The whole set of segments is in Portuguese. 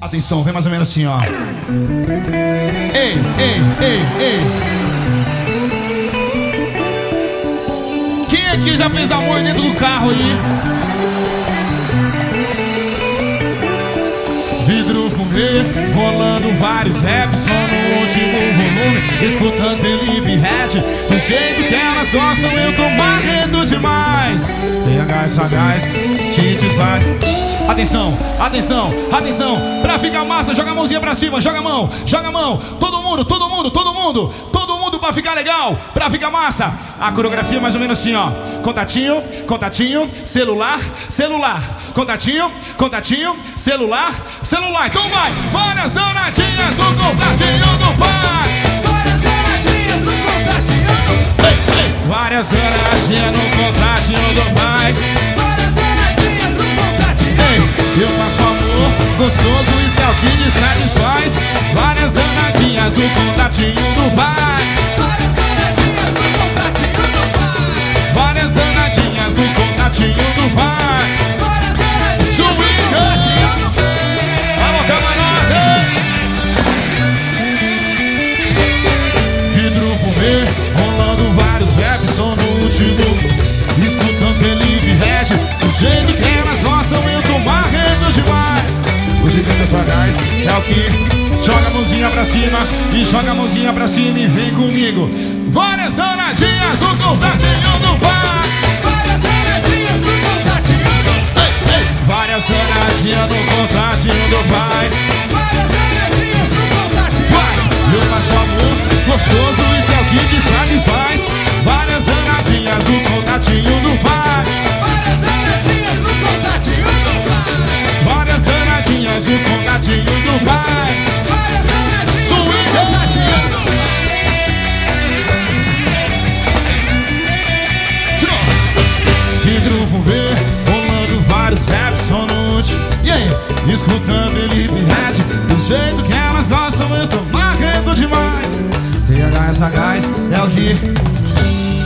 Atenção, vem mais ou menos assim, ó. Ei, ei, ei, ei. Quem aqui já fez amor dentro do carro aí? Vidro fumê, rolando vários raps, só no último volume, escutando Felipe Red. Do jeito que elas gostam, eu tô marrendo demais. TH, sagaz, Tite sai. Atenção, atenção, atenção. Pra ficar massa, joga a mãozinha pra cima, joga a mão, joga a mão. Todo mundo, todo mundo, todo mundo, todo mundo pra ficar legal, pra ficar massa. A coreografia é mais ou menos assim, ó. Contatinho, contatinho, celular, celular. Contatinho, contatinho, celular, celular. Então vai, várias danadinhas no contatinho do pai. Várias danadinhas no contatinho do ei. Várias danadinhas no contatinho do pai. No contatinho do pai. Várias danadinhas no contatinho do pai Várias danadinhas no contatinho do pai. Várias danadinhas no contatinho do pai Alô, camarada! Vidro fumê, rolando vários raps, só no último. Escutando Felipe Red, do jeito que elas gostam, eu tô marrendo demais. O gigante sagaz é o que joga a mãozinha pra cima e joga a mãozinha pra cima e vem comigo. Várias danadinhas no contatinho do pai. Várias danadinhas no contatinho do ei. Várias danadinhas no contatinho do pai. Escutando Felipe Red, do jeito que elas gostam, eu tô marrendo demais. TH sagaz é o que.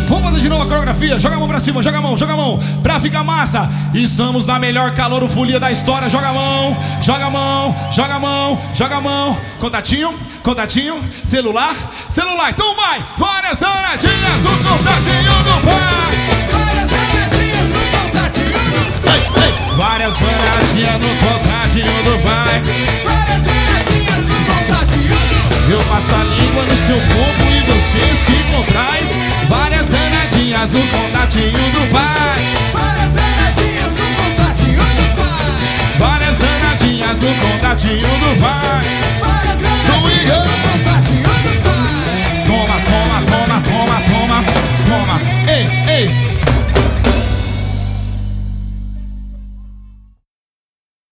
Vamos fazer de novo a coreografia. Joga a mão pra cima, joga a mão, joga a mão. Pra ficar massa. Estamos na melhor calorofolia da história. Joga a mão, joga a mão, joga a mão, joga a mão. Contatinho, contatinho, celular, celular. Então vai. Várias danadinhas, o contatinho Se se contrai. Várias danadinhas no contatinho do pai. Várias danadinhas no contatinho do pai. Várias danadinhas no contatinho do pai. Várias danadinhas no contatinho do pai. Toma, toma, toma, toma, toma, toma. Ei, ei.